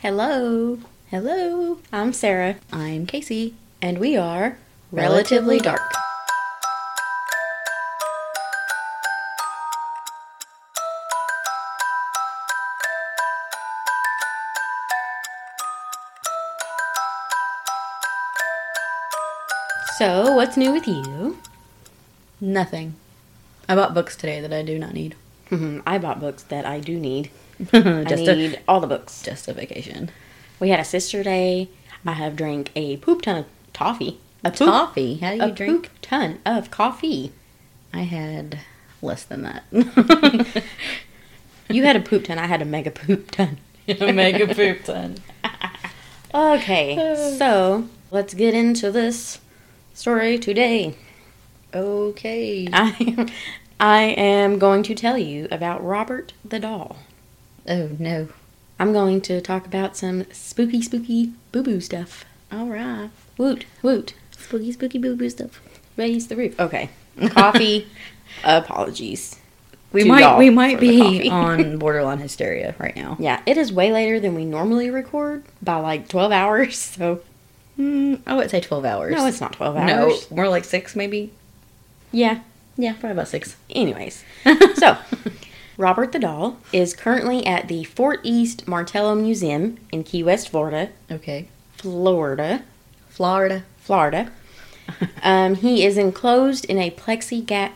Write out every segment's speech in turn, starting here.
Hello. Hello, I'm Sarah, I'm Casey. and we are Relatively Dark. So, what's new with you? Nothing. I bought books today that I do not need. Mhm, I bought books that I do need. just I need a all the books. just a vacation. We had a sister day. I have drank a poop ton of toffee. A poop, Coffee? How do you a drink? poop ton of coffee. I had less than that. You had a poop ton. I had a mega poop ton. A mega poop ton. Okay, so let's get into this story today. Okay. I, I am going to tell you about Robert the doll. Oh no. I'm going to talk about some spooky, spooky boo boo stuff. All right. Woot, woot. Spooky, spooky, boo boo stuff. Raise the roof. Okay. Coffee. Apologies. We might we might be on borderline hysteria right now. Yeah, it is way later than we normally record by like 12 hours. So, Mm, I would say twelve hours. no, it's not 12 hours. no, more like six maybe. Yeah. Yeah, probably about six. Anyways. so, Robert the doll is currently at the Fort East Martello Museum in Key West, Florida. Okay. Florida. Florida. Florida. Um, he is enclosed in a plexiglass.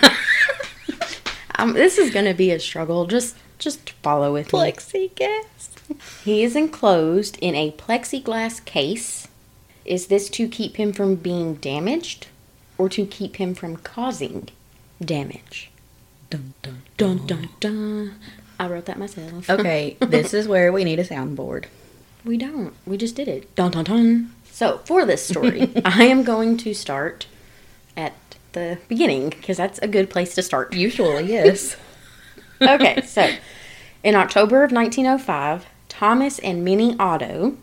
um, this is going to be a struggle. Just, just follow with me. Plexiglass. He is enclosed in a plexiglass case. Is this to keep him from being damaged, or to keep him from causing damage? Dun, dun, Dun dun dun. I wrote that myself. Okay, this is where we need a soundboard. We don't. We just did it. Dun dun dun. So, for this story, I am going to start at the beginning because that's a good place to start. Usually, yes. Okay, so in October of 1905, Thomas and Minnie Otto,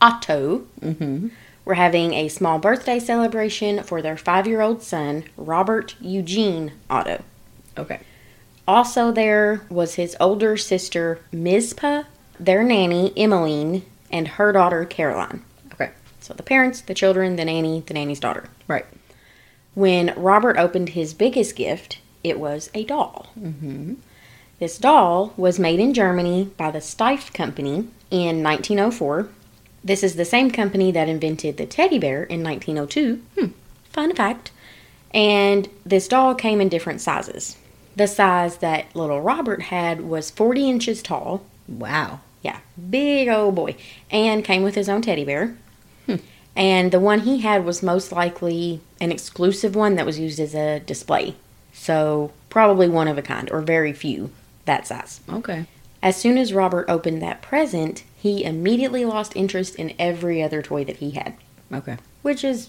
Otto, mm-hmm. Were having a small birthday celebration for their five year old son, Robert Eugene Otto. Okay. Also, there was his older sister, Mizpah, their nanny, Emmeline, and her daughter, Caroline. Okay. So the parents, the children, the nanny, the nanny's daughter. Right. When Robert opened his biggest gift, it was a doll. Mm-hmm. This doll was made in Germany by the Steiff Company in 1904. This is the same company that invented the teddy bear in 1902. Hmm, fun fact. And this doll came in different sizes. The size that little Robert had was 40 inches tall. Wow. Yeah, big old boy. And came with his own teddy bear. And the one he had was most likely an exclusive one that was used as a display. So, probably one of a kind, or very few that size. Okay. As soon as Robert opened that present, he immediately lost interest in every other toy that he had, Okay. which is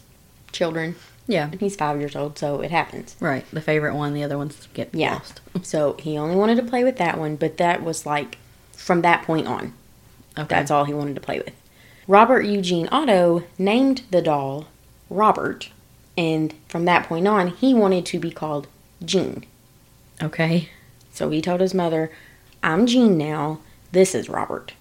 children. Yeah. And he's five years old, so it happens. Right. The favorite one, the other ones get Yeah. lost. So he only wanted to play with that one, but that was like from that point on. Okay. That's all he wanted to play with. Robert Eugene Otto named the doll Robert, and from that point on, he wanted to be called Gene. Okay. So he told his mother, I'm Gene now, this is Robert.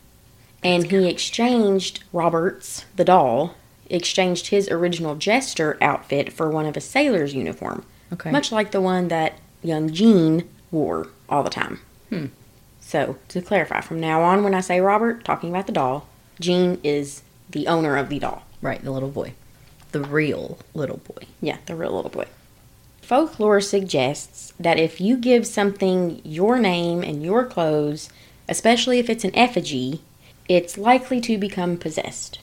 And he exchanged Robert's, the doll, exchanged his original jester outfit for one of a sailor's uniform, Okay. much like the one that young Gene wore all the time. Hmm. So, to clarify, from now on, when I say Robert, talking about the doll, Gene is the owner of the doll. Right. The little boy. The real little boy. Yeah, the real little boy. Folklore suggests that if you give something your name and your clothes, especially if it's an effigy, it's likely to become possessed.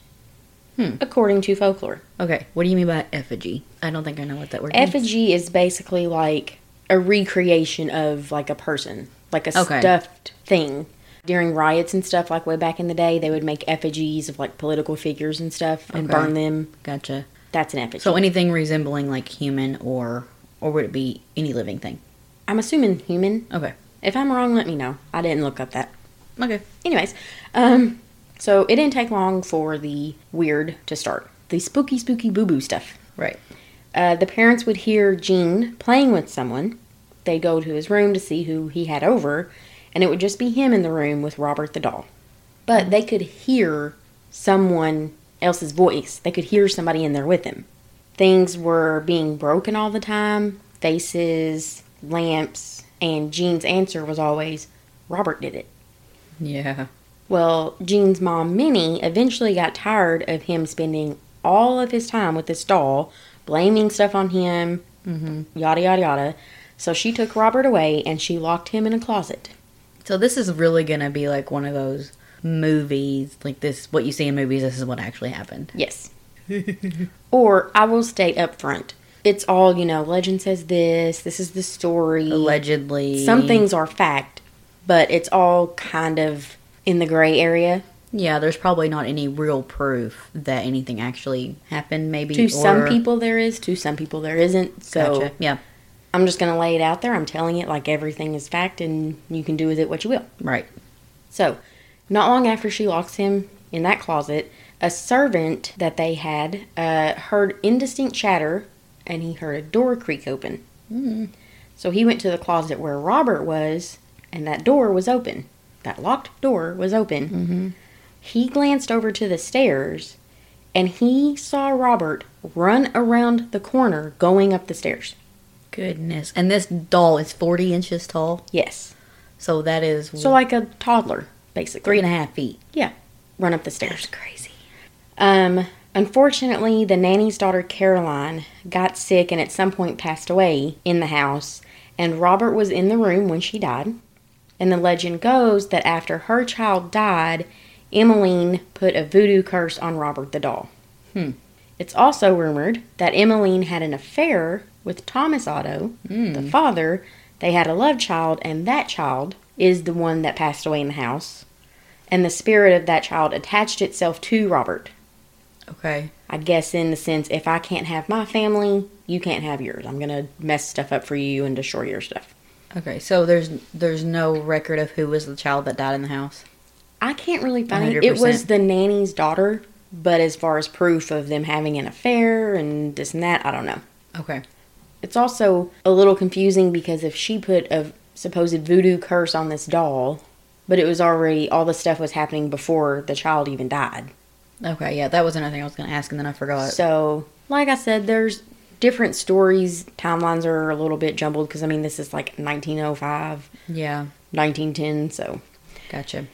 Hmm. According to folklore. Okay. What do you mean by effigy? I don't think I know what that word means. Effigy is basically like a recreation of like a person, like a Okay. stuffed thing. During riots and stuff, like way back in the day, they would make effigies of like political figures and stuff and Okay. burn them. Gotcha. That's an effigy. So anything resembling like human or or would it be any living thing? I'm assuming human. Okay. If I'm wrong, let me know. I didn't look up that. Okay. Anyways, um, so it didn't take long for the weird to start. The spooky, spooky boo boo stuff. Right. Uh, the parents would hear Gene playing with someone. They'd go to his room to see who he had over, and it would just be him in the room with Robert the doll. but they could hear someone else's voice. They could hear somebody in there with them. Things were being broken all the time faces, lamps, and Gene's answer was always, Robert did it. Yeah. Well, Gene's mom, Minnie, eventually got tired of him spending all of his time with this doll, blaming stuff on him, mm-hmm. yada, yada, yada. So she took Robert away and she locked him in a closet. So this is really gonna be like one of those movies, like this. What you see in movies, this is what actually happened. Yes. or I will state up front. It's all, you know, legend says this, this is the story. Allegedly, Some things are fact, but it's all kind of in the gray area. Yeah, there's probably not any real proof that anything actually happened. Maybe To some people there is, to some people there isn't. So Gotcha. Yeah. I'm just going to lay it out there. I'm telling it like everything is fact and you can do with it what you will. Right. So, not long after she locks him in that closet, a servant that they had uh, heard indistinct chatter and he heard a door creak open. Mm. So he went to the closet where Robert was and that door was open. That locked door was open. Mm-hmm. He glanced over to the stairs and he saw Robert run around the corner going up the stairs. Goodness. And this doll is 40 inches tall, Yes. so that is So, like a toddler, basically. three and a half feet. Yeah. Run up the stairs. crazy. Um, unfortunately, the nanny's daughter Caroline got sick and at some point passed away in the house, and Robert was in the room when she died. And the legend goes that after her child died, Emmeline put a voodoo curse on Robert the doll. Hmm. It's also rumored that Emmeline had an affair with Thomas Otto, the father. They had a love child, and that child is the one that passed away in the house. And the spirit of that child attached itself to Robert. Okay. I guess in the sense, if I can't have my family, you can't have yours. I'm gonna mess stuff up for you and destroy your stuff. Okay. So there's there's no record of who was the child that died in the house. I can't really find it. It was the nanny's daughter, but as far as proof of them having an affair and this and that, I don't know. Okay. It's also a little confusing because if she put a supposed voodoo curse on this doll, but it was already all the stuff was happening before the child even died. Okay. Yeah, that was another thing I was going to ask, and then I forgot. So, like I said, there's different stories. Timelines are a little bit jumbled because I mean this is like 1905, yeah. 1910. So, Gotcha.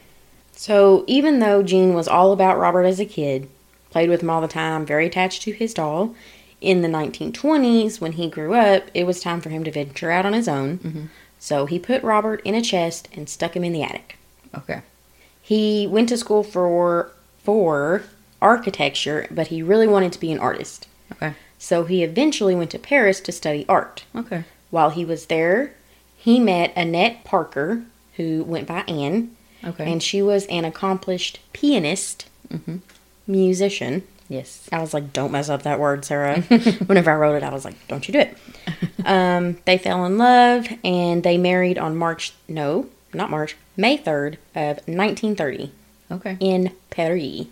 so even though Gene was all about Robert as a kid, played with him all the time, very attached to his doll. In the 1920s, when he grew up, it was time for him to venture out on his own. Mm-hmm. So he put Robert in a chest and stuck him in the attic. Okay. He went to school for for architecture, but he really wanted to be an artist. Okay. So he eventually went to Paris to study art. Okay. While he was there, he met Annette Parker, who went by Anne, Okay. and she was an accomplished pianist, Mhm. musician. yes. I was like, don't mess up that word, Sarah. Whenever I wrote it, I was like, don't you do it. um, they fell in love and they married on March, no, not March, May 3rd of 1930 Okay. in Paris.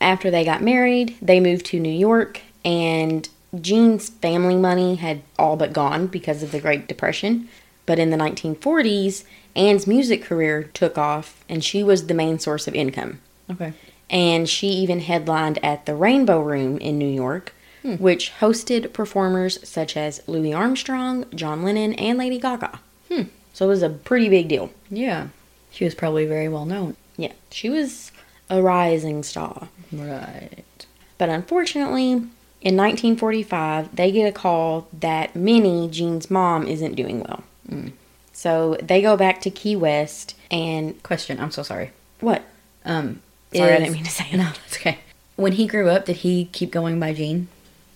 After they got married, they moved to New York, and Gene's family money had all but gone because of the Great Depression. But in the 1940s, Anne's music career took off, and she was the main source of income. Okay. And she even headlined at the Rainbow Room in New York, which hosted performers such as Louis Armstrong, John Lennon, and Lady Gaga. Hmm. So it was a pretty big deal. Yeah. She was probably very well known. Yeah, she was a rising star. Right. But unfortunately, in 1945, they get a call that Minnie, Gene's mom, isn't doing well. Mm. So they go back to Key West and Question. I'm so sorry. what? Um. Sorry, I didn't mean to say it. No, that's okay. When he grew up, did he keep going by Gene?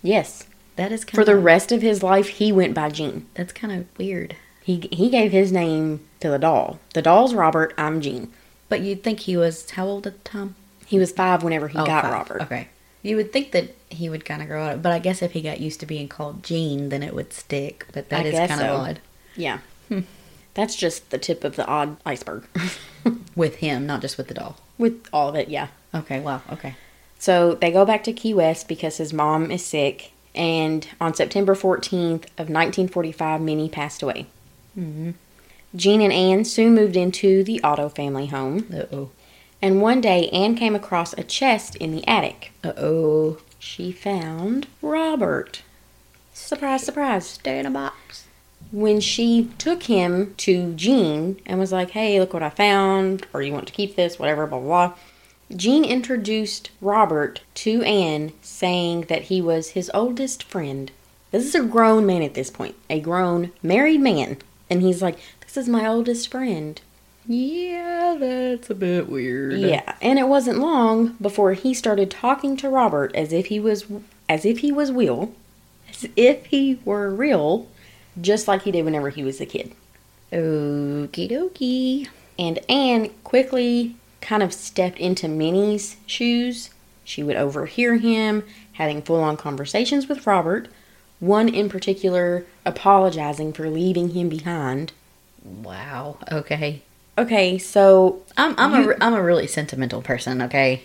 Yes. That is kind For of the rest of his life, he went by Gene. That's kind of weird. He he gave his name to the doll. The doll's Robert. I'm Gene. But you'd think he was how old at the time? He was five whenever he Oh, got five. Robert. Okay. You would think that he would kind of grow out, but I guess if he got used to being called Gene, then it would stick. But that I is kind of so. odd Yeah. Hmm. That's just the tip of the odd iceberg. with him, not just with the doll. With all of it, yeah. Okay. Wow. Okay. So they go back to Key West because his mom is sick, and on September 14th of 1945, Minnie passed away. Mm-hmm. Gene and Anne soon moved into the Otto family home, Uh oh. And one day, Anne came across a chest in the attic. Uh oh. She found Robert. Surprise, surprise. Stay in a box. When she took him to Gene and was like, hey, look what I found, or you want to keep this, whatever, blah, blah, blah. Gene introduced Robert to Anne, saying that he was his oldest friend. This is a grown man at this point, a grown married man. And he's like, is my oldest friend. Yeah, that's a bit weird. Yeah, and it wasn't long before he started talking to Robert as if he was as if he was real, as if he were real, just like he did whenever he was a kid. Okie dokie. And Anne quickly kind of stepped into Minnie's shoes. She would overhear him having full on conversations with Robert, one in particular apologizing for leaving him behind. Wow. Okay. Okay, so I'm I'm You- a I'm a really sentimental person. Okay.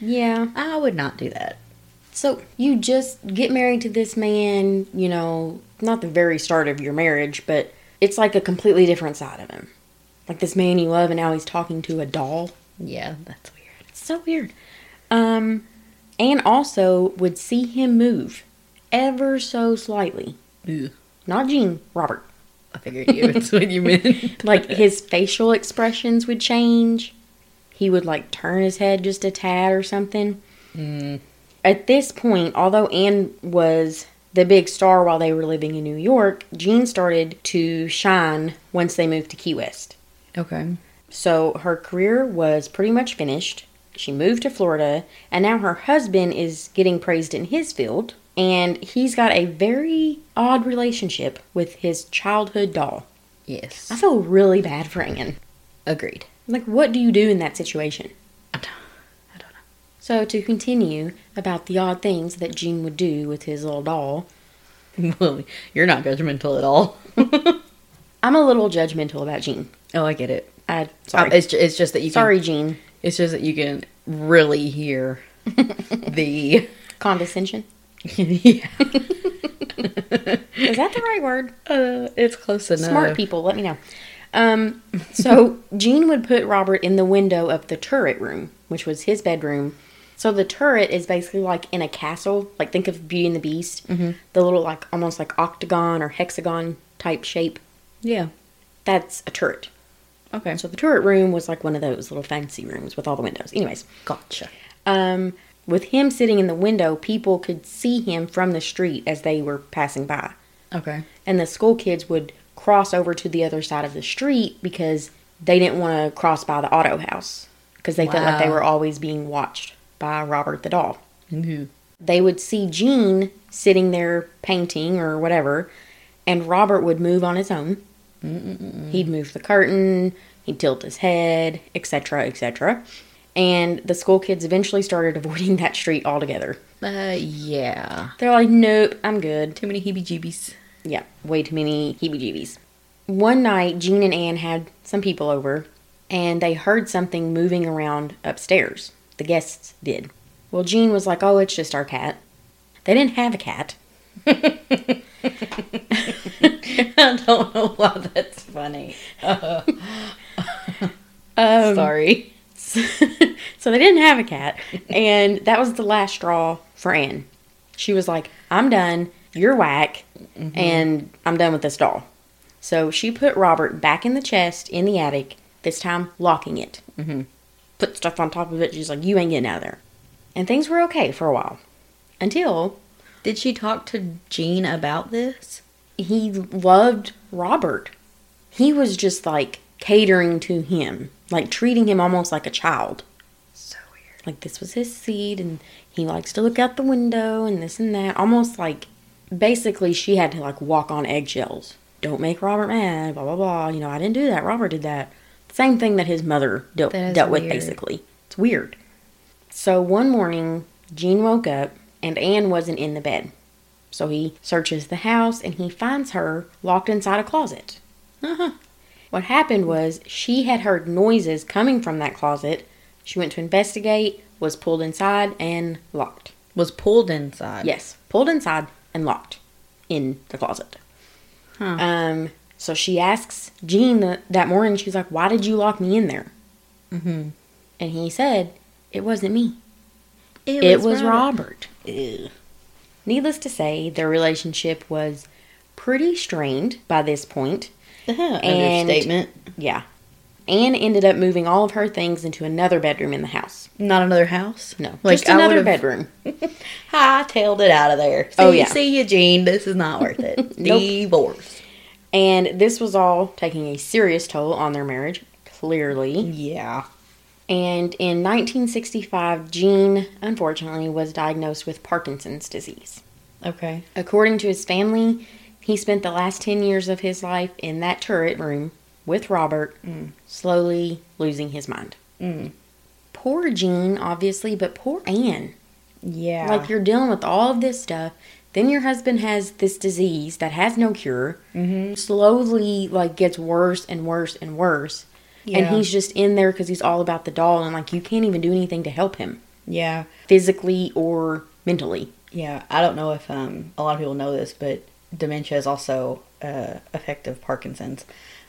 yeah. I would not do that. So you just get married to this man, you know, not the very start of your marriage, but it's like a completely different side of him. Like this man you love and now he's talking to a doll. Yeah, that's weird. It's so weird. Um Anne also would see him move ever so slightly. Ugh. Not Gene, Robert. I figured you. That's what you meant. Like his facial expressions would change. He would like turn his head just a tad or something. Mm. At this point, although Anne was the big star while they were living in New York, Gene started to shine once they moved to Key West. Okay. So her career was pretty much finished. She moved to Florida, and now her husband is getting praised in his field, and he's got a very odd relationship with his childhood doll. Yes. I feel really bad for Anne. Agreed. Like, what do you do in that situation? I don't, I don't know. So, to continue about the odd things that Gene would do with his little doll, Well, you're not judgmental at all. I'm a little judgmental about Gene. oh, I get it. I Uh, sorry, It's, it's just that you can, sorry, Gene. It's just that you can really hear the Condescension yeah. is that the right word? Uh, it's close enough. Smart people, let me know. Um, so Gene would put Robert in the window of the turret room, which was his bedroom. So the turret is basically like in a castle. Like think of Beauty and the Beast, mm-hmm. the little like almost like octagon or hexagon type shape. Yeah. That's a turret. Okay. So the turret room was like one of those little fancy rooms with all the windows. Anyways, gotcha. um, with him sitting in the window, people could see him from the street as they were passing by. Okay. And the school kids would cross over to the other side of the street because they didn't want to cross by the Otto house because they felt like they were always being watched by Robert the doll. Mhm. They would see Gene sitting there painting or whatever, and Robert would move on his own. He'd move the curtain, he'd tilt his head, etc., etc. And the school kids eventually started avoiding that street altogether. Uh, yeah. They're like, nope, I'm good. Too many heebie-jeebies. Yeah, way too many heebie jeebies. One night, Gene and Anne had some people over, and they heard something moving around upstairs. The guests did. Well, Gene was like, oh, it's just our cat. They didn't have a cat. I don't know why that's funny. Uh, Um, sorry. so they didn't have a cat, and that was the last straw for Anne. She was like, I'm done, you're whack, and I'm done with this doll. So she put Robert back in the chest in the attic, this time locking it. Mhm. Put stuff on top of it. She's like, You ain't getting out of there. And things were okay for a while. Until Did she talk to Gene about this? he loved Robert. He was just like catering to him, like treating him almost like a child. So weird. like this was his seat and he likes to look out the window and this and that. Almost like basically she had to like walk on eggshells. Don't make robert mad blah blah blah. You know i didn't do that. Robert did that. Same thing that his mother dealt, dealt with basically. It's weird. So one morning gene woke up and anne wasn't in the bed. So he searches the house and he finds her locked inside a closet. Uh-huh. What happened was she had heard noises coming from that closet. She went to investigate, was pulled inside, and locked. Was pulled inside. Yes, pulled inside and locked in the closet. Huh. Um, so she asks Gene the, that morning, she's like, Why did you lock me in there? Mm-hmm. And he said, It wasn't me. It, was, Robert. Ew. Needless to say, their relationship was pretty strained by this point. Uh-huh, and- Understatement. Yeah. Anne ended up moving all of her things into another bedroom in the house. Not another house. No, Like, just another bedroom. Hightailed it out of there. Oh, see, Oh, yeah. See you, Gene. This is not worth it. Nope. Divorce. And this was all taking a serious toll on their marriage, clearly. Yeah. And in 1965, Gene, unfortunately, was diagnosed with Parkinson's disease. Okay. According to his family, he spent the last 10 years of his life in that turret room with Robert, slowly losing his mind. Mm. Poor Gene, obviously, but poor Anne. Yeah. Like, you're dealing with all of this stuff. Then your husband has this disease that has no cure. mm-hmm. Slowly, like, gets worse and worse and worse. And he's just in there because he's all about the doll, and, like, you can't even do anything to help him, Yeah. physically or mentally. Yeah. I don't know if um a lot of people know this, but dementia is also uh effective Parkinson's.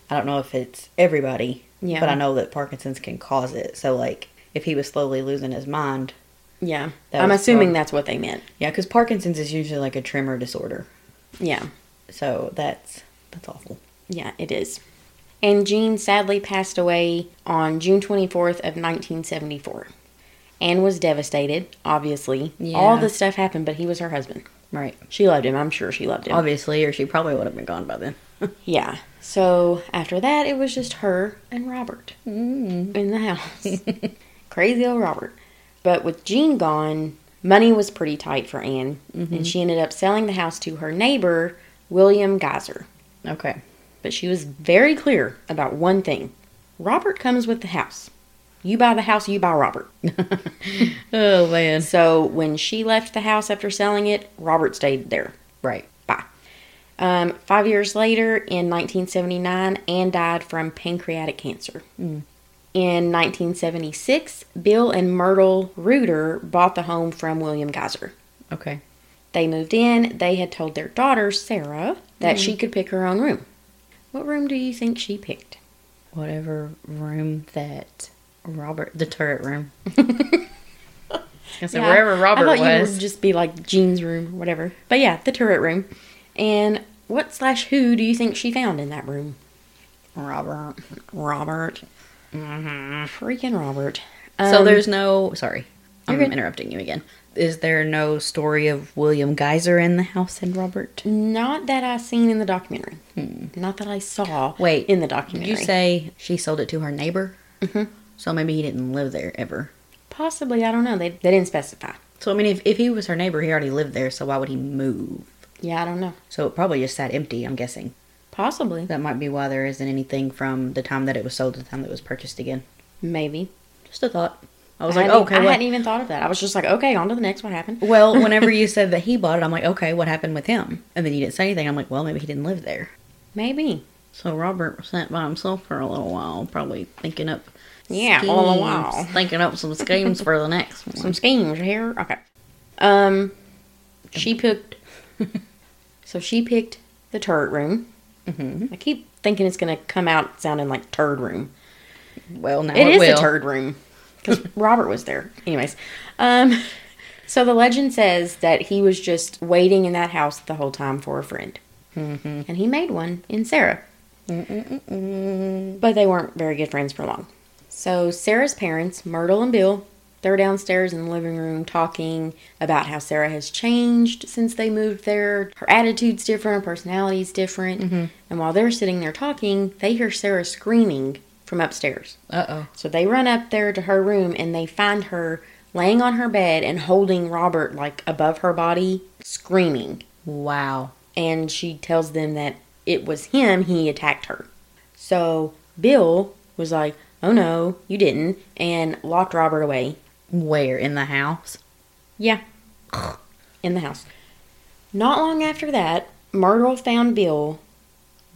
I don't know if it's everybody. Yeah. But I know that Parkinson's can cause it. So like if he was slowly losing his mind, Yeah. I'm assuming that's what they meant. yeah, because Parkinson's is usually like a tremor disorder. Yeah. So that's that's awful. Yeah, it is. And Gene sadly passed away on June 24th of 1974. Anne was devastated, obviously. All this stuff happened, but he was her husband. Right. She loved him. I'm sure she loved him. Obviously, or she probably would have been gone by then. Yeah. So after that, it was just her and Robert Mm. in the house. Crazy old Robert. But with Gene gone, money was pretty tight for Anne, and she ended up selling the house to her neighbor, William Geyser. Okay. But she was very clear about one thing Robert comes with the house. You buy the house, you buy Robert. Oh man. So when she left the house after selling it, Robert stayed there. Right. Bye. Um, five years later, in 1979, Anne died from pancreatic cancer. Mm. In 1976, Bill and Myrtle Reuter bought the home from William Geyser. Okay. They moved in. They had told their daughter, Sarah, that she could pick her own room. What room do you think she picked? Whatever room that Robert, the turret room. I said Yeah, wherever Robert I thought you was. would just be like Gene's room whatever. But yeah, the turret room. And what slash who do you think she found in that room? Robert. Robert. Mm-hmm. Freaking Robert. so Um, there's no. Sorry, I'm interrupting you again. Is there no story of William Geyser in the house and Robert? not that I seen in the documentary. Not that I saw. Hmm. Wait, in the Did documentary. you say she sold it to her neighbor? Mhm. So maybe he didn't live there ever. Possibly. I don't know. They they didn't specify. So I mean, if, if he was her neighbor, he already lived there. So why would he move? Yeah, I don't know. So it probably just sat empty. I'm guessing Possibly. that might be why there isn't anything from the time that it was sold to the time that it was purchased again. Maybe. Just a thought. I was I like, okay, I what? hadn't even thought of that. I was just like, okay, on to the next. What happened? Well, whenever you said that he bought it, I'm like, okay, what happened with him? And then you didn't say anything. I'm like, well, maybe he didn't live there. Maybe. So Robert sat by himself for a little while, probably thinking up. Yeah, all a schemes, while. Thinking up some schemes for the next one. Some schemes here. Okay. Um, she picked. so she picked the turret room. hmm I keep thinking it's gonna come out sounding like turd room. Well, now It it, is will. a turd room because Robert was there. Anyways, um, so the legend says that he was just waiting in that house the whole time for a friend, Mhm. and he made one in Sarah. Mm-mm-mm. But they weren't very good friends for long. So Sarah's parents, Myrtle and Bill, they're downstairs in the living room talking about how Sarah has changed since they moved there. Her attitude's different, her personality's different. Mm-hmm. And while they're sitting there talking, they hear Sarah screaming from upstairs. Uh-oh. So they run up there to her room and they find her laying on her bed and holding Robert like above her body, screaming. Wow. And she tells them that it was him, he attacked her. So Bill was like, Oh no, you didn't, and locked Robert away. Where? In the house? Yeah. In the house. Not long after that, Myrtle found Bill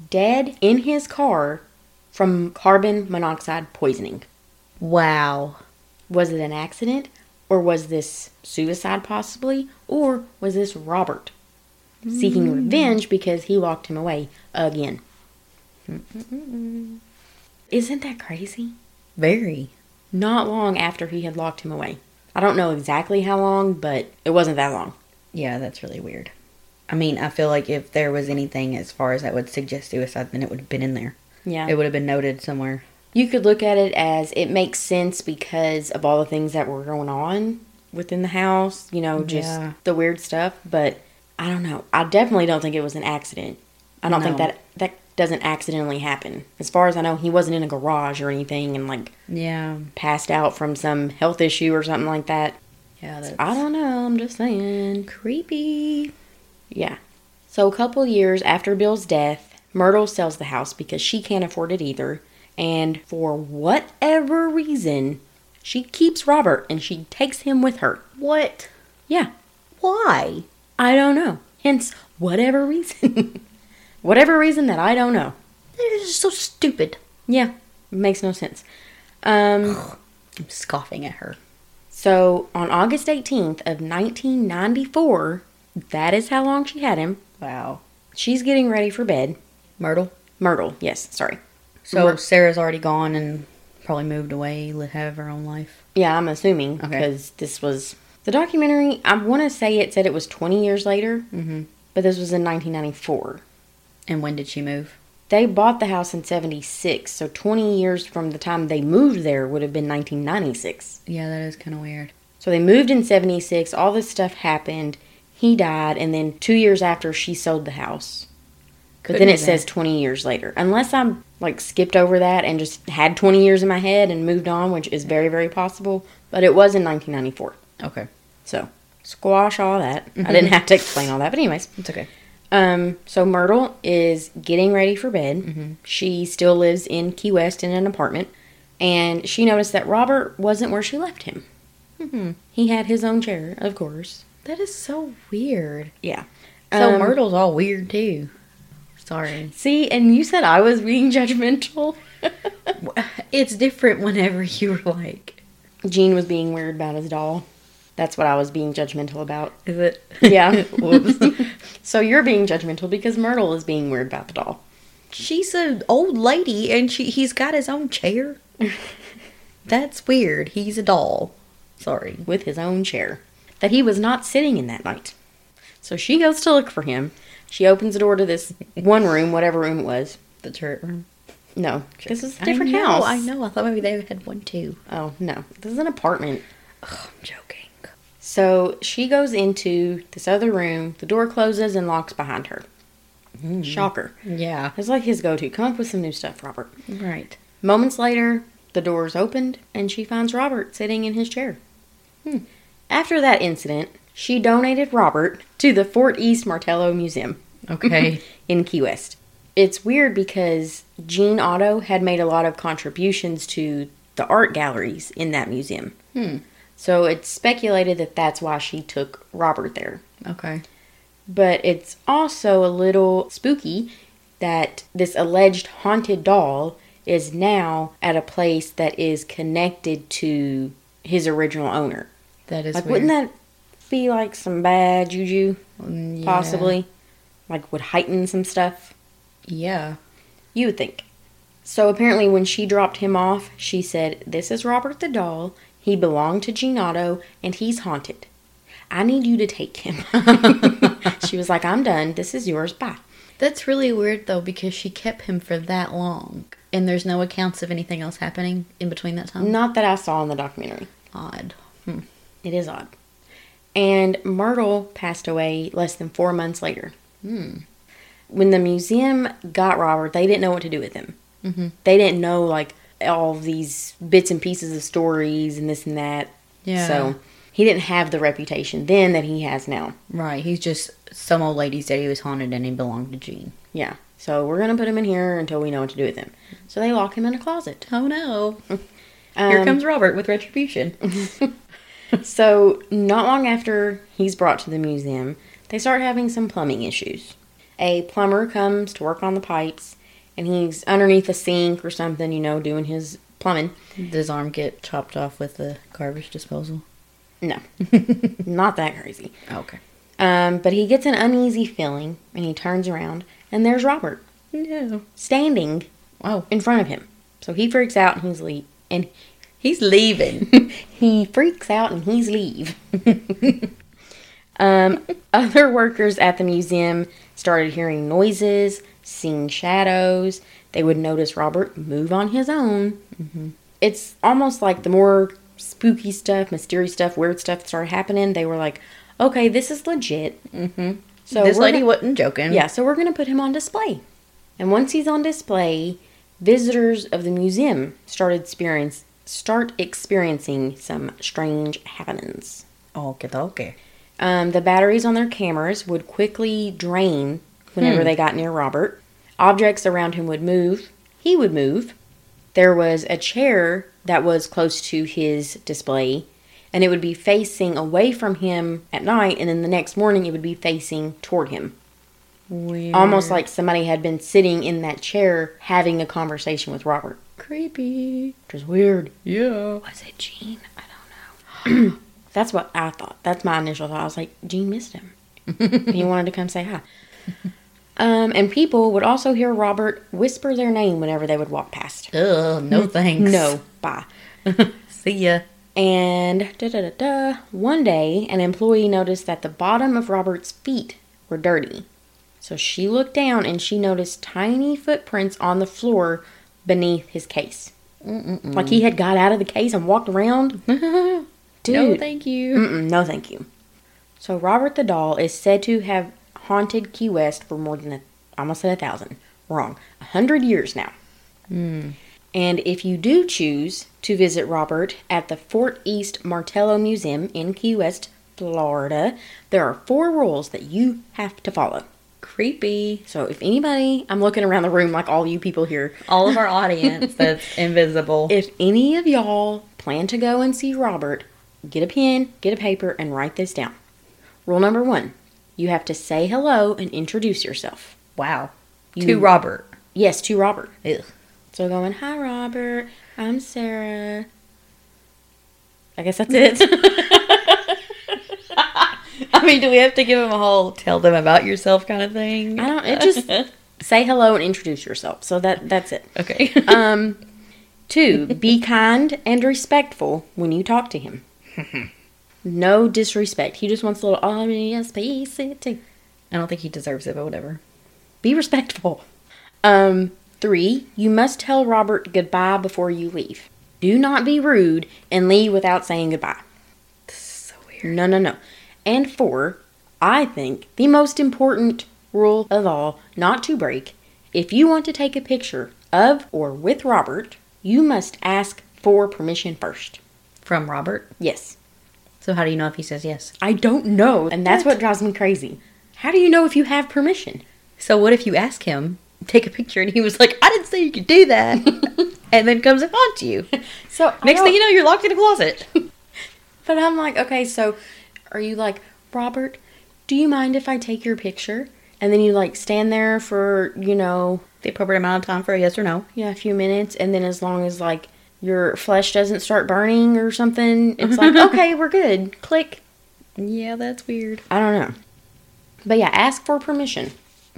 dead in his car from carbon monoxide poisoning. Wow. Was it an accident? Or was this suicide possibly? Or was this Robert seeking mm. revenge because he locked him away again? Isn't that crazy? Very. not long after he had locked him away. I don't know exactly how long, but it wasn't that long. Yeah, that's really weird. I mean, I feel like if there was anything as far as that would suggest suicide, then it would have been in there. Yeah. It would have been noted somewhere. you could look at it as it makes sense because of all the things that were going on within the house, you know, just Yeah. the weird stuff, but I don't know. I definitely don't think it was an accident. I don't think that that doesn't accidentally happen. As far as I know, he wasn't in a garage or anything and like Yeah. passed out from some health issue or something like that. Yeah, that's I don't know, I'm just saying. creepy. Yeah. So, a couple years after Bill's death, Myrtle sells the house because she can't afford it either. And for whatever reason, she keeps Robert and she takes him with her. What? Yeah, Why? I don't know. Hence, whatever reason. whatever reason that I don't know. Is just so stupid. Yeah, makes no sense. Um, I'm scoffing at her. so, on August 18th of 1994, that is how long she had him. Wow. She's getting ready for bed. Myrtle. Myrtle, yes, sorry. So Myr- Sarah's already gone and probably moved away, li- have her own life. Yeah, I'm assuming Okay. because this was the documentary. I want to say it said it was 20 years later, Mm-hmm. but this was in 1994. And when did she move? They bought the house in 76, so 20 years from the time they moved there would have been 1996. Yeah, that is kind of weird. So they moved in 76, all this stuff happened. He died, and then two years after, she sold the house. But Could then it says 20 years later. Unless I'm like skipped over that and just had 20 years in my head and moved on, which is very, very possible. But it was in 1994. Okay. So squash all that. I didn't have to explain all that, but anyways. It's okay. Um, so Myrtle is getting ready for bed. She still lives in Key West in an apartment, and she noticed that Robert wasn't where she left him. Mm-hmm. He had his own chair, of course. That is so weird. Yeah. So Um, Myrtle's all weird too. Sorry. See, and you said I was being judgmental. It's different whenever you're like. Gene was being weird about his doll. That's what I was being judgmental about. Is it? Yeah. Whoops. so you're being judgmental because Myrtle is being weird about the doll. She's an old lady and she he's got his own chair. That's weird. He's a doll. Sorry. with his own chair that he was not sitting in that night. So she goes to look for him. She opens the door to this one room, whatever room it was. The turret room. No, this is a different I know, house. I know. I thought maybe they had one too. Oh, no. This is an apartment. Ugh, I'm joking. So she goes into this other room. The door closes and locks behind her. Shocker. Yeah. It's like his go to. Come up with some new stuff, Robert. Right. Moments later, the door is opened and she finds Robert sitting in his chair. Hmm. After that incident, she donated Robert to the Fort East Martello Museum Okay. in Key West. It's weird because Gene Otto had made a lot of contributions to the art galleries in that museum. Hmm. So it's speculated that that's why she took Robert there. okay. But it's also a little spooky that this alleged haunted doll is now at a place that is connected to his original owner. That is Like, weird. wouldn't that be like some bad juju, Mm, yeah. possibly? Like, would heighten some stuff? Yeah. You would think. So apparently, when she dropped him off, she said, This is Robert the doll. He belonged to Gene Otto, and he's haunted. I need you to take him. she was like, I'm done. This is yours. Bye. That's really weird though because she kept him for that long, and there's no accounts of anything else happening in between that time. Not that I saw in the documentary. Odd. It is odd. And Myrtle passed away less than four months later. Hmm. When the museum got Robert, they didn't know what to do with him. Mhm. They didn't know, like, all these bits and pieces of stories and this and that. Yeah. So he didn't have the reputation then that he has now. Right. He's just some old lady said he was haunted and he belonged to Gene. Yeah. So we're gonna put him in here until we know what to do with him. So they lock him in a closet. Oh no. Here Um, comes Robert with retribution. So not long after he's brought to the museum, they start having some plumbing issues. A plumber comes to work on the pipes, and he's underneath a sink or something, you know, doing his plumbing. Does his arm get chopped off with the garbage disposal? No, not that crazy. Okay. Um, but he gets an uneasy feeling, and he turns around, and there's Robert No. standing Oh. in front of him. So he freaks out and he's le- and He's leaving. he freaks out and he's leave. um, other workers at the museum started hearing noises, seeing shadows. They would notice Robert move on his own. It's almost like the more spooky stuff, mysterious stuff, weird stuff started happening. They were like, "Okay, this is legit." Mm-hmm. So this lady gonna- wasn't joking. yeah, so we're going to put him on display. And once he's on display, visitors of the museum started experience start experiencing some strange happenings. Okay, okay. Um, the batteries on their cameras would quickly drain whenever Hmm. they got near Robert. Objects around him would move. He would move. There was a chair that was close to his display, and it would be facing away from him at night, and then the next morning it would be facing toward him Weird. almost like somebody had been sitting in that chair having a conversation with Robert, creepy. which is weird. Yeah. Was it Gene? I don't know. That's what I thought. That's my initial thought. I was like, Gene missed him. he wanted to come say hi. Um, and people would also hear Robert whisper their name whenever they would walk past. Ugh, no thanks. No, bye. See ya. And da da da da. One day, an employee noticed that the bottom of Robert's feet were dirty. So she looked down and she noticed tiny footprints on the floor beneath his case. Like he had got out of the case and walked around. Dude. No, thank you. No, thank you. So Robert the doll is said to have haunted Key West for more than a, I almost said a thousand. Wrong. A hundred years now. Hmm. And if you do choose to visit Robert at the Fort East Martello Museum in Key West, Florida, there are four rules that you have to follow. Creepy. So if anybody, I'm looking around the room like all you people here, All of our audience that's invisible. if any of y'all plan to go and see Robert, get a pen, get a paper, and write this down. Rule number one you have to say hello and introduce yourself. wow. You- to Robert. Yes, to Robert. Ugh. So going, hi Robert, I'm Sarah. I guess that's it. I mean, do we have to give him a whole tell them about yourself kind of thing? I don't. It just say hello and introduce yourself. So that that's it. okay. Um, two, be kind and respectful when you talk to him. No disrespect. He just wants a little I don't think he deserves it, but whatever. Be respectful. Um, three, you must tell Robert goodbye before you leave. Do not be rude and leave without saying goodbye. This is so weird. No, no, no. And four, I think the most important rule of all not to break if you want to take a picture of or with Robert, you must ask for permission first. From Robert. Yes. So how do you know if he says yes? I don't know. And that's What? drives me crazy. How do you know if you have permission? So what if you ask him take a picture and he was like, I didn't say you could do that, and then comes and haunts you. So Next thing you know, you're locked in a closet. But I'm like, okay, so are you like, Robert, do you mind if I take your picture? And then you like stand there for, you know, the appropriate amount of time for a yes or no. yeah, a few minutes. And then as long as like your flesh doesn't start burning or something, it's like, okay, we're good. Click. Yeah, that's weird. I don't know. But yeah, ask for permission.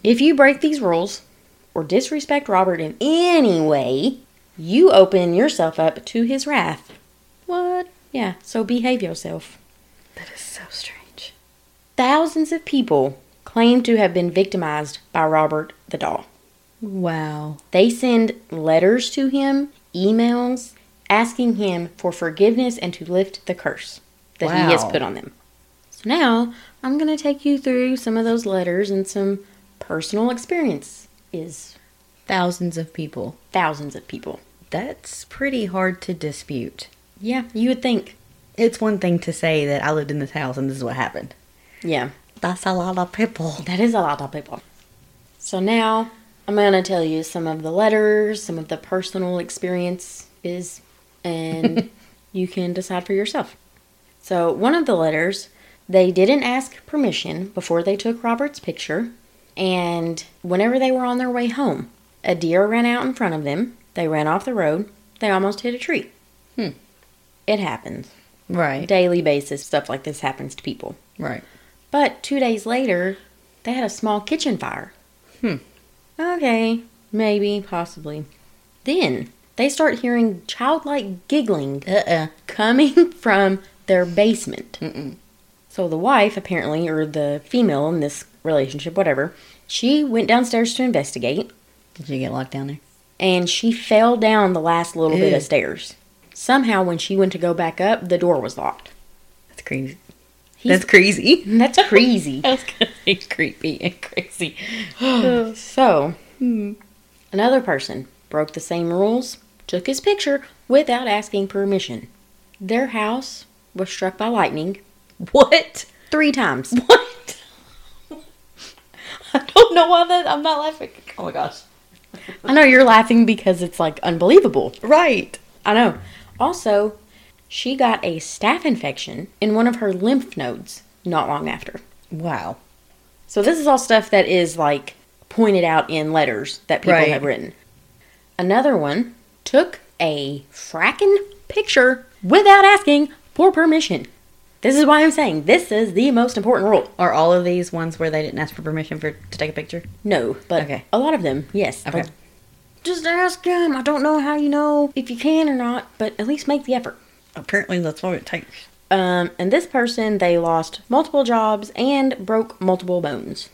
If you break these rules or disrespect Robert in any way, you open yourself up to his wrath. What? Yeah, so behave yourself. That is so strange. Thousands of people claim to have been victimized by Robert the doll. Wow. They send letters to him, emails, asking him for forgiveness and to lift the curse that he has put on them. So now I'm going to take you through some of those letters and some personal experience is Thousands of people. thousands of people. That's pretty hard to dispute. Yeah, you would think. It's one thing to say that I lived in this house and this is what happened. Yeah, That's a lot of people. that is a lot of people. So now I'm going to tell you some of the letters, some of the personal experiences, and you can decide for yourself. So, one of the letters, they didn't ask permission before they took Robert's picture, and whenever they were on their way home, a deer ran out in front of them. They ran off the road. They almost hit a tree. Hmm. It happens. Right. Daily basis, stuff like this happens to people. Right. But two days later, they had a small kitchen fire. Hmm. Okay, maybe, possibly. Then, they start hearing childlike giggling Uh-uh. coming from their basement. So the wife, apparently, or the female in this relationship, whatever, she went downstairs to investigate Did you get locked down there? and she fell down the last little bit of stairs. Somehow, when she went to go back up, the door was locked. That's crazy. He's- That's crazy. That's crazy. That's gonna be creepy and crazy. so, hmm. another person broke the same rules, took his picture without asking permission. Their house was struck by lightning what? three times. What? I don't know why that. I'm not laughing. Oh my gosh. I know you're laughing because it's like unbelievable. Right. I know. Also, she got a staph infection in one of her lymph nodes not long after. Wow. So this is all stuff that is like pointed out in letters that people Right. have written. Another one took a fracking picture without asking for permission. This is why I'm saying this is the most important rule. Are all of these ones where they didn't ask for permission for to take a picture? No, but Okay. a lot of them, yes. Okay. Just ask them. I don't know how you know if you can or not, but at least make the effort. Apparently, that's what it takes. Um, and this person, they lost multiple jobs and broke multiple bones.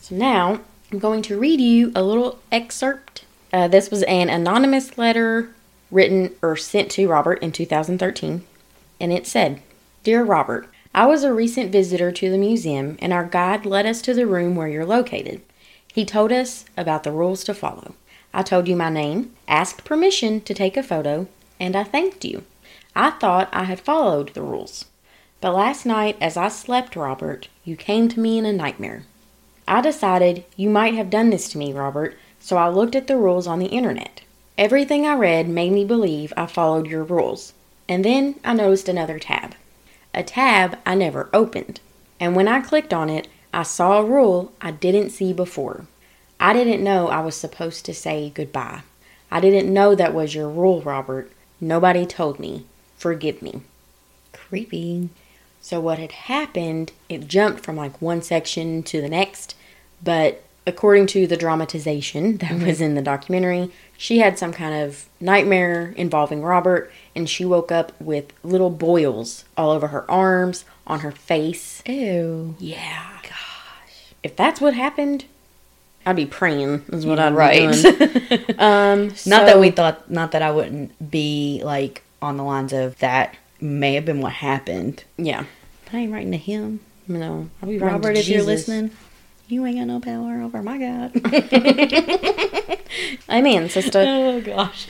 So now I'm going to read you a little excerpt. Uh, this was an anonymous letter written or sent to Robert in 2013, and it said, "Dear Robert, I was a recent visitor to the museum, and our guide led us to the room where you're located. He told us about the rules to follow. I told you my name, asked permission to take a photo, and I thanked you. I thought I had followed the rules. But last night, as I slept, Robert, you came to me in a nightmare. I decided you might have done this to me, Robert, so I looked at the rules on the internet. Everything I read made me believe I followed your rules. And then I noticed another tab. A tab I never opened. And when I clicked on it, I saw a rule I didn't see before. I didn't know I was supposed to say goodbye. I didn't know that was your rule, Robert. Nobody told me. Forgive me. Creepy. So what had happened, it jumped from like one section to the next, but according to the dramatization that was mm-hmm. in the documentary, she had some kind of nightmare involving Robert and she woke up with little boils all over her arms, on her face. Ew. Yeah. Gosh. If that's what happened, I'd be praying is what I'd right. be doing. Um not that we thought. Not that I wouldn't be like on the lines of that may have been what happened. Yeah. But I ain't writing to him. No. I'll be Robert, if you're listening, you ain't got no power over my God. Amen, sister. oh gosh.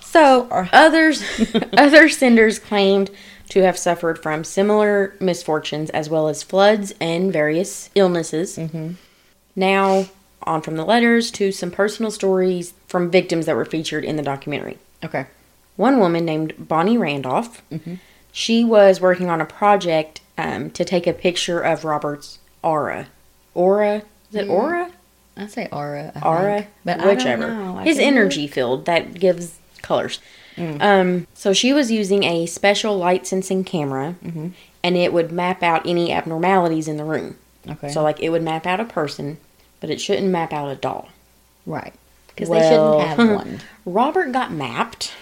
So Sorry. others other senders claimed to have suffered from similar misfortunes as well as floods and various illnesses. Mm-hmm. Now, on from the letters to some personal stories from victims that were featured in the documentary. Okay. One woman named Bonnie Randolph, Mm-hmm. she was working on a project um, to take a picture of Robert's aura. Aura? Is it aura? I say aura. I aura, think. but whichever. I don't know. I His energy field that gives colors. Mm. Um, so she was using a special light sensing camera, Mm-hmm. and it would map out any abnormalities in the room. Okay. So like it would map out a person, but it shouldn't map out a doll. right. Because they shouldn't have one. Robert got mapped,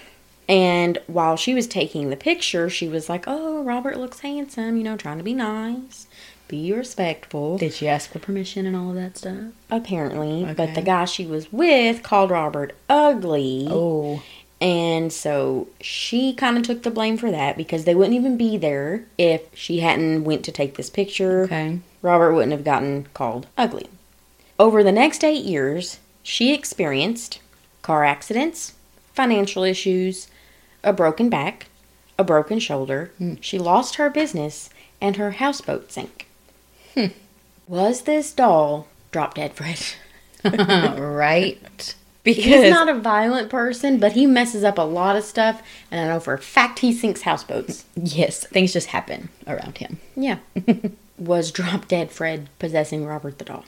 and while she was taking the picture, she was like, "Oh, Robert looks handsome, you know, trying to be nice, be respectful." Did she ask for permission and all of that stuff? apparently, but the guy she was with called Robert ugly. Oh. And so she kind of took the blame for that because they wouldn't even be there if she hadn't went to take this picture. Okay. Robert wouldn't have gotten called ugly. Over the next 8 years, she experienced car accidents, financial issues, a broken back, a broken shoulder. Hmm. She lost her business and her houseboat sank. Hmm. Was this doll drop dead Fred? right. Because He's not a violent person, but he messes up a lot of stuff, and I know for a fact he sinks houseboats. yes, things just happen around him. Yeah. Was Drop Dead Fred possessing Robert the doll?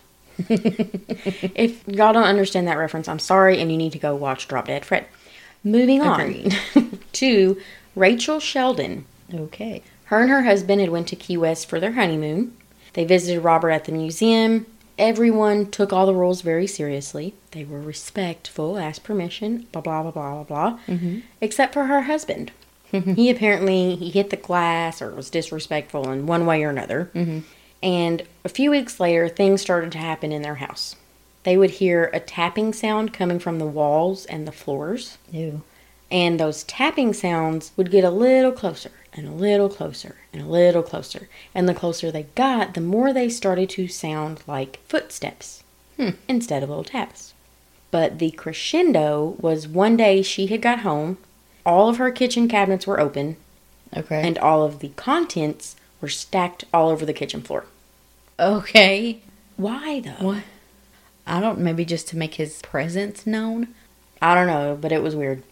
if y'all don't understand that reference, I'm sorry, and you need to go watch Drop Dead Fred. Moving on to Rachel Sheldon. Okay. Her and her husband had went to Key West for their honeymoon. They visited Robert at the museum, everyone took all the rules very seriously. They were respectful, asked permission, blah blah blah blah blah blah. Mm-hmm. Except for her husband. he apparently he hit the glass or was disrespectful in one way or another. Mm-hmm. And a few weeks later, things started to happen in their house. They would hear a tapping sound coming from the walls and the floors. Ew. And those tapping sounds would get a little closer and a little closer and a little closer. And the closer they got, the more they started to sound like footsteps Hmm. instead of little taps. But the crescendo was one day she had got home, all of her kitchen cabinets were open, Okay. and all of the contents were stacked all over the kitchen floor. okay. Why though? What? I don't. Maybe just to make his presence known. I don't know, but it was weird.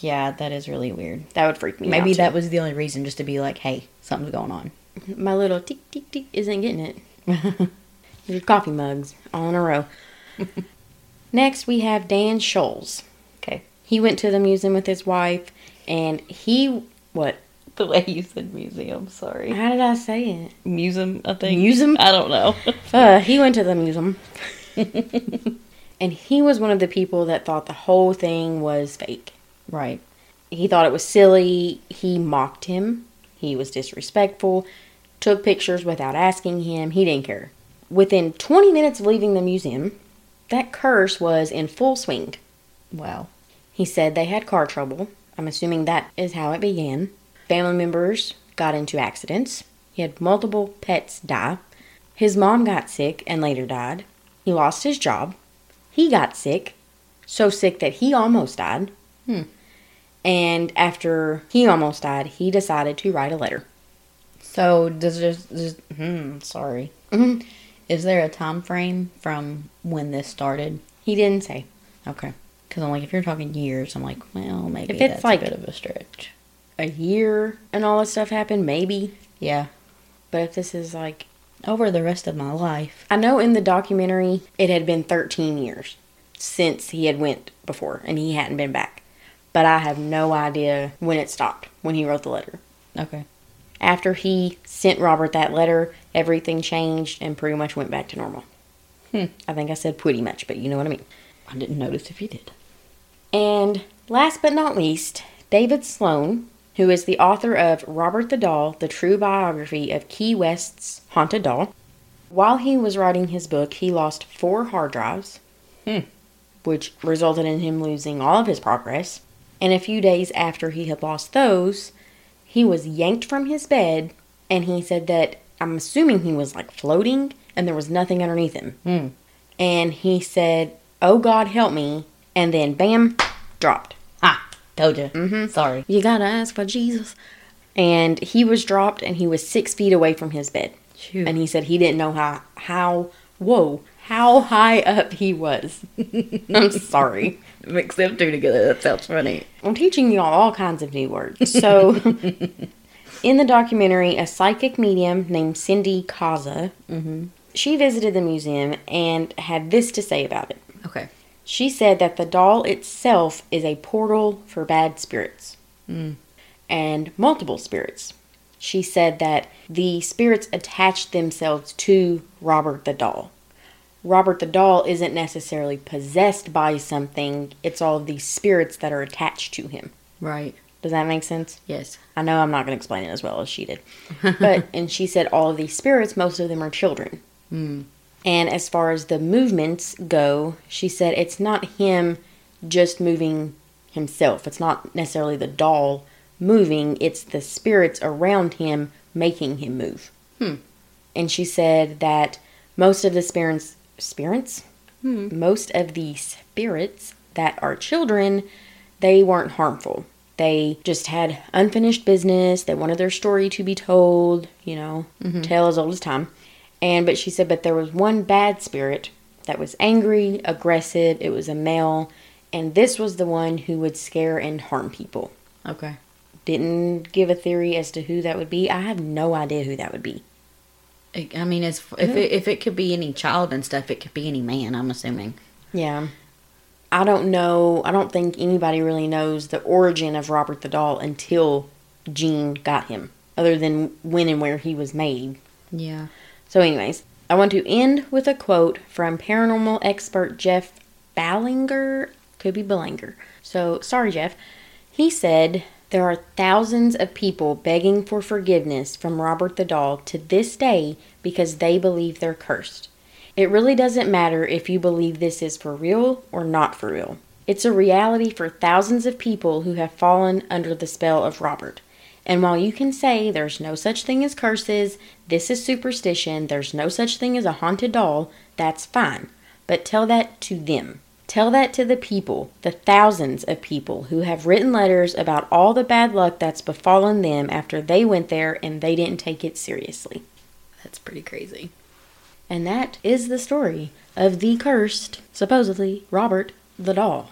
Yeah, that is really weird. That would freak me out. Maybe too. that was the only reason, just to be like, hey, something's going on. Mm-hmm. my little tick tick tick isn't getting it. Your coffee mugs all in a row. Next, we have Dan Scholes. Okay. He went to the museum with his wife, and he what? The way you said museum, sorry. How did I say it? Museum, I think. Museum? I don't know. Uh, he went to the museum, and he was one of the people that thought the whole thing was fake. right. He thought it was silly. He mocked him. He was disrespectful. Took pictures without asking him. He didn't care. Within 20 minutes of leaving the museum, that curse was in full swing. Wow. He said they had car trouble. I'm assuming that is how it began. Family members got into accidents. He had multiple pets die. His mom got sick and later died. He lost his job. He got sick, so sick that he almost died. Hmm. And after he almost died, he decided to write a letter. So does this? Does, hmm. Sorry. Mhm. Is there a time frame from when this started? He didn't say. Okay. Because I'm like, if you're talking years, I'm like, well, maybe If it's that's like- a bit of a stretch. A year and all this stuff happened, maybe. Yeah. But if this is like Over the rest of my life. I know in the documentary it had been 13 years since he had went before and he hadn't been back. But I have no idea when it stopped when he wrote the letter. Okay. After he sent Robert that letter, everything changed and pretty much went back to normal. Hmm. I think I said pretty much, but you know what I mean. I didn't notice if you did. And last but not least, David Sloan, who is the author of Robert the Doll, the true biography of Key West's haunted doll. While he was writing his book, he lost four hard drives, Hmm. which resulted in him losing all of his progress. And a few days after he had lost those, he was yanked from his bed, and he said that I'm assuming he was like floating and there was nothing underneath him. Hmm. And he said, Oh God, help me. And then, bam, dropped. Told you. Mm-hmm. Sorry. You gotta ask for Jesus. And he was dropped and he was six feet away from his bed. Shoot. And he said he didn't know how, how, whoa, how high up he was. I'm sorry. mix them two together. That sounds funny. I'm teaching you all all kinds of new words. So, in the documentary, a psychic medium named Cindy Kaza, Mm-hmm. she visited the museum and had this to say about it. She said that the doll itself is a portal for bad spirits Mm. and multiple spirits. She said that the spirits attached themselves to Robert the doll. Robert the doll isn't necessarily possessed by something, it's all of these spirits that are attached to him. Right. Does that make sense? Yes. I know I'm not going to explain it as well as she did. But, and she said all of these spirits, most of them are children. Hmm. And as far as the movements go, she said it's not him just moving himself. It's not necessarily the doll moving, it's the spirits around him making him move. Hmm. And she said that most of the spirits, spirits? Hmm. Most of the spirits that are children, they weren't harmful. They just had unfinished business. They wanted their story to be told, you know, tale as old as time. And but she said, but there was one bad spirit that was angry, aggressive. It was a male, and this was the one who would scare and harm people. Okay. Didn't give a theory as to who that would be. I have no idea who that would be. I mean, if mm-hmm. it, if it could be any child and stuff, it could be any man. I'm assuming. Yeah. I don't know. I don't think anybody really knows the origin of Robert the Doll until Gene got him, other than when and where he was made. Yeah. So, anyways, I want to end with a quote from paranormal expert Jeff Ballinger. Could be Ballinger. So, sorry, Jeff. He said, There are thousands of people begging for forgiveness from Robert the Doll to this day because they believe they're cursed. It really doesn't matter if you believe this is for real or not for real. It's a reality for thousands of people who have fallen under the spell of Robert. And while you can say there's no such thing as curses, this is superstition, there's no such thing as a haunted doll, that's fine. But tell that to them. Tell that to the people, the thousands of people who have written letters about all the bad luck that's befallen them after they went there and they didn't take it seriously. That's pretty crazy. And that is the story of the cursed, supposedly, Robert the doll.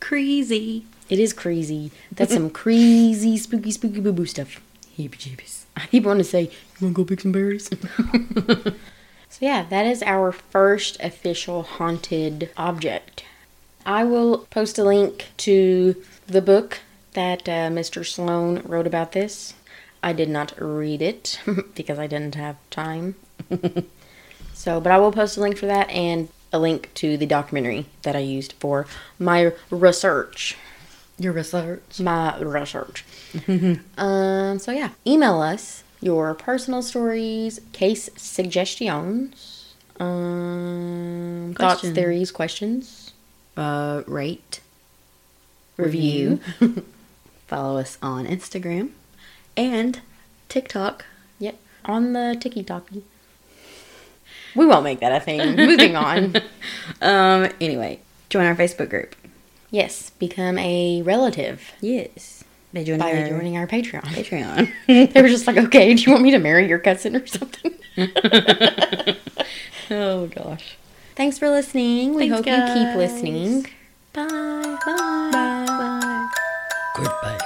Crazy. It is crazy. That's some crazy, spooky, spooky boo boo stuff. Heebie jeebies. I keep wanting to say, You wanna go pick some berries? so, yeah, that is our first official haunted object. I will post a link to the book that uh, Mr. Sloan wrote about this. I did not read it because I didn't have time. so, but I will post a link for that and a link to the documentary that I used for my research. Your research. My research. um, so yeah, email us your personal stories, case suggestions, um, thoughts, theories, questions, Uh, rate. review. Follow us on Instagram and TikTok. yep, on the Tiki Talkie. We won't make that a thing. Moving on. Um. Anyway, join our Facebook group. Yes, become a relative Yes. By joining by our joining our Patreon. Patreon. they were just like, okay, do you want me to marry your cousin or something? oh gosh. Thanks for listening. We Thanks, hope you keep guys. listening. Bye. Bye. Bye. Goodbye.